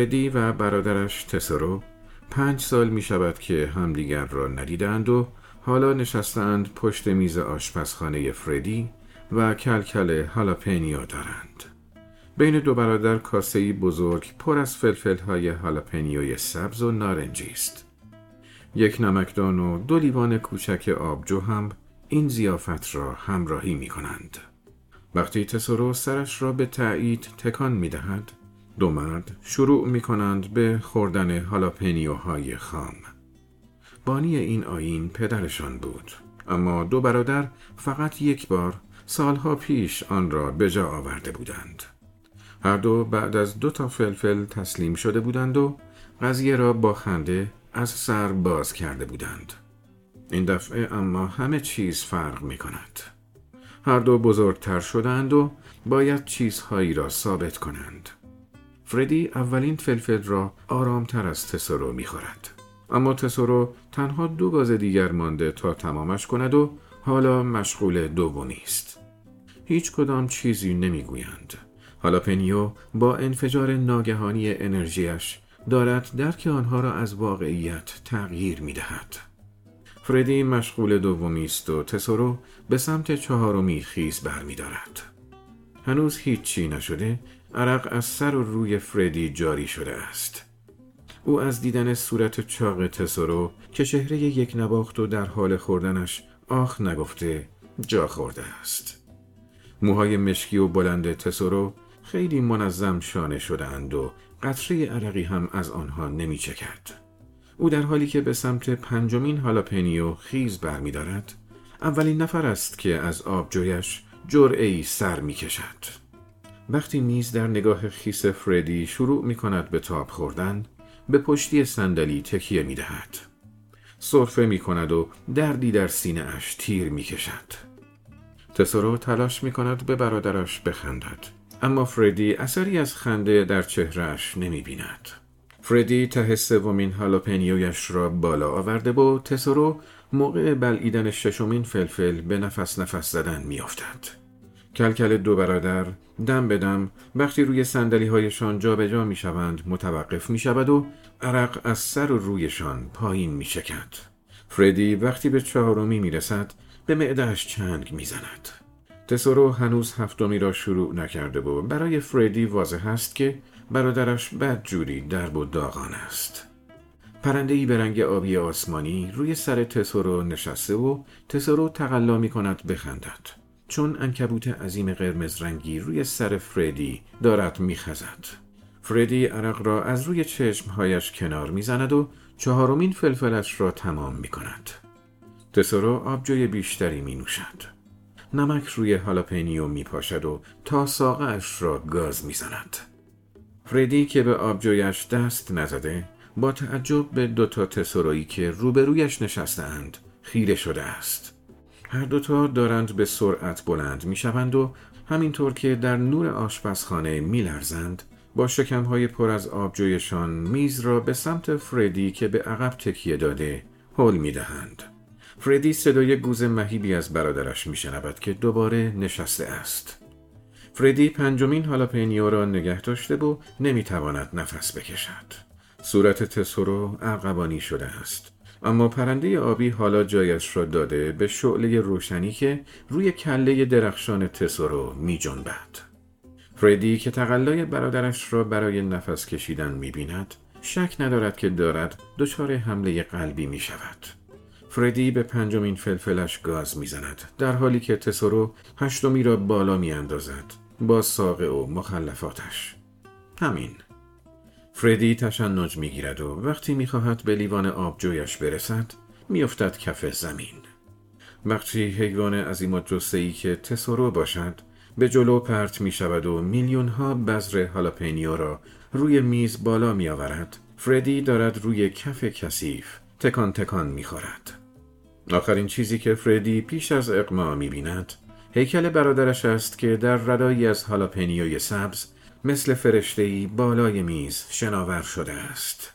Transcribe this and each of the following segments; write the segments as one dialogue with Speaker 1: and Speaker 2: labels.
Speaker 1: فردی و برادرش تسورو پنج سال می شود که همدیگر را ندیدند و حالا نشستند پشت میز آشپزخانه فردی و کلکل هالاپنیو دارند. بین دو برادر کاسه بزرگ پر از فلفل های هالاپنیوی سبز و نارنجی است. یک نمکدان و دو لیوان کوچک آبجو هم این ضیافت را همراهی می کنند. وقتی تسورو سرش را به تایید تکان می دهد، دو مرد شروع می کنند به خوردن هالاپنیوهای خام. بانی این آین پدرشان بود اما دو برادر فقط یک بار سالها پیش آن را به جا آورده بودند. هر دو بعد از دو تا فلفل تسلیم شده بودند و قضیه را با خنده از سر باز کرده بودند. این دفعه اما همه چیز فرق می کند. هر دو بزرگتر شدند و باید چیزهایی را ثابت کنند. فردی اولین فلفل را آرامتر از تسورو می خورد. اما تسورو تنها دو گاز دیگر مانده تا تمامش کند و حالا مشغول دومی است. هیچ کدام چیزی نمی‌گویند. حالا پنیو با انفجار ناگهانی انرژیش دارد درک آنها را از واقعیت تغییر می دهد. فردی مشغول دومی است و تسورو به سمت چهارمی خیز برمیدارد. هنوز هیچی نشده عرق از سر و روی فردی جاری شده است. او از دیدن صورت چاق تسورو که چهره یک نواخت و در حال خوردنش آخ نگفته جا خورده است. موهای مشکی و بلند تسورو خیلی منظم شانه شدهاند و قطره عرقی هم از آنها نمی چکد. او در حالی که به سمت پنجمین هالاپنیو خیز برمیدارد اولین نفر است که از آبجویش جرعه ای سر می کشد. وقتی میز در نگاه خیس فردی شروع می کند به تاب خوردن به پشتی صندلی تکیه می دهد. صرفه می کند و دردی در سینه اش تیر می کشد. تسورو تلاش می کند به برادرش بخندد. اما فردی اثری از خنده در چهرهش نمی بیند. فردی ته سومین هالاپنیویش را بالا آورده و تسورو موقع بلعیدن ششمین فلفل به نفس نفس زدن میافتد. کلکل دو برادر دم به دم وقتی روی سندلی هایشان جابجا می شوند متوقف می شود و عرق از سر و رویشان پایین می شکد. فردی وقتی به چهارمی می رسد به معدهش چنگ می زند. تسورو هنوز هفتمی را شروع نکرده و برای فردی واضح است که برادرش بد جوری درب و داغان است. پرنده ای به رنگ آبی آسمانی روی سر تسورو نشسته و تسورو تقلا می کند بخندد. چون انکبوت عظیم قرمز رنگی روی سر فردی دارد میخزد. فردی عرق را از روی چشمهایش کنار می‌زند و چهارمین فلفلش را تمام می کند. تسورو آبجوی بیشتری می نوشد. نمک روی هالاپنیو می پاشد و تا ساقه را گاز می زند. فردی که به آبجویش دست نزده با تعجب به دوتا تسورویی که روبرویش نشسته اند خیره شده است. هر دوتا دارند به سرعت بلند می شوند و همینطور که در نور آشپزخانه می لرزند با شکمهای پر از آبجویشان میز را به سمت فردی که به عقب تکیه داده حل می دهند. فردی صدای گوز مهیبی از برادرش می شنود که دوباره نشسته است. فردی پنجمین هالاپنیو را نگه داشته و نمی تواند نفس بکشد. صورت تسورو عقبانی شده است. اما پرنده آبی حالا جایش را داده به شعله روشنی که روی کله درخشان تسورو می جنبد. فردی که تقلای برادرش را برای نفس کشیدن می بیند شک ندارد که دارد دچار حمله قلبی می شود. فردی به پنجمین فلفلش گاز می‌زند در حالی که تسورو هشتمی را بالا می اندازد با ساقه و مخلفاتش همین فردی تشنج می‌گیرد و وقتی می‌خواهد به لیوان آبجویش برسد میافتد کف زمین وقتی حیوان و ای که تسورو باشد به جلو پرت می شود و میلیون ها بذر هالاپنیو را روی میز بالا می آورد فردی دارد روی کف کثیف تکان تکان می خورد. آخرین چیزی که فردی پیش از اقما می بیند هیکل برادرش است که در ردایی از هالاپنیوی سبز مثل فرشتهی بالای میز شناور شده است.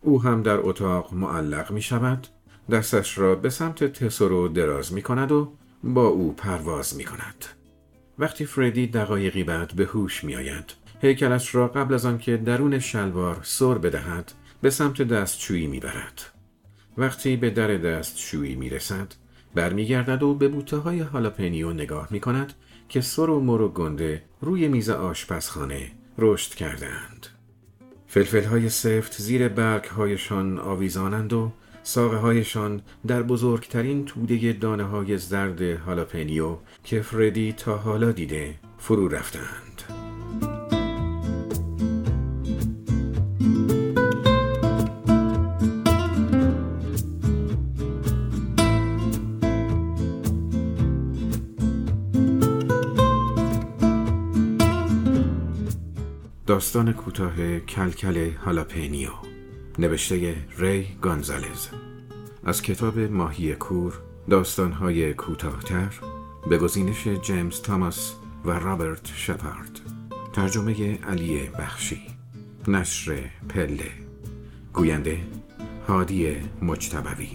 Speaker 1: او هم در اتاق معلق می شود، دستش را به سمت تسورو دراز می کند و با او پرواز می کند. وقتی فردی دقایقی بعد به هوش می آید، هیکلش را قبل از آنکه درون شلوار سر بدهد به سمت دستشویی می‌برد وقتی به در دستشویی می‌رسد برمیگردد و به بوته های هالاپنیو نگاه می کند که سر و مر و گنده روی میز آشپزخانه رشد کردند. فلفل های سفت زیر برگ هایشان آویزانند و ساقه هایشان در بزرگترین توده دانه های زرد هالاپنیو که فردی تا حالا دیده فرو رفتند. داستان کوتاه کلکل هالاپینیو نوشته ری گانزالز. از کتاب ماهی کور داستانهای کوتاهتر به گزینش جیمز تاماس و رابرت شپارد. ترجمه علی بخشی. نشر پله. گوینده هادی مجتبوی.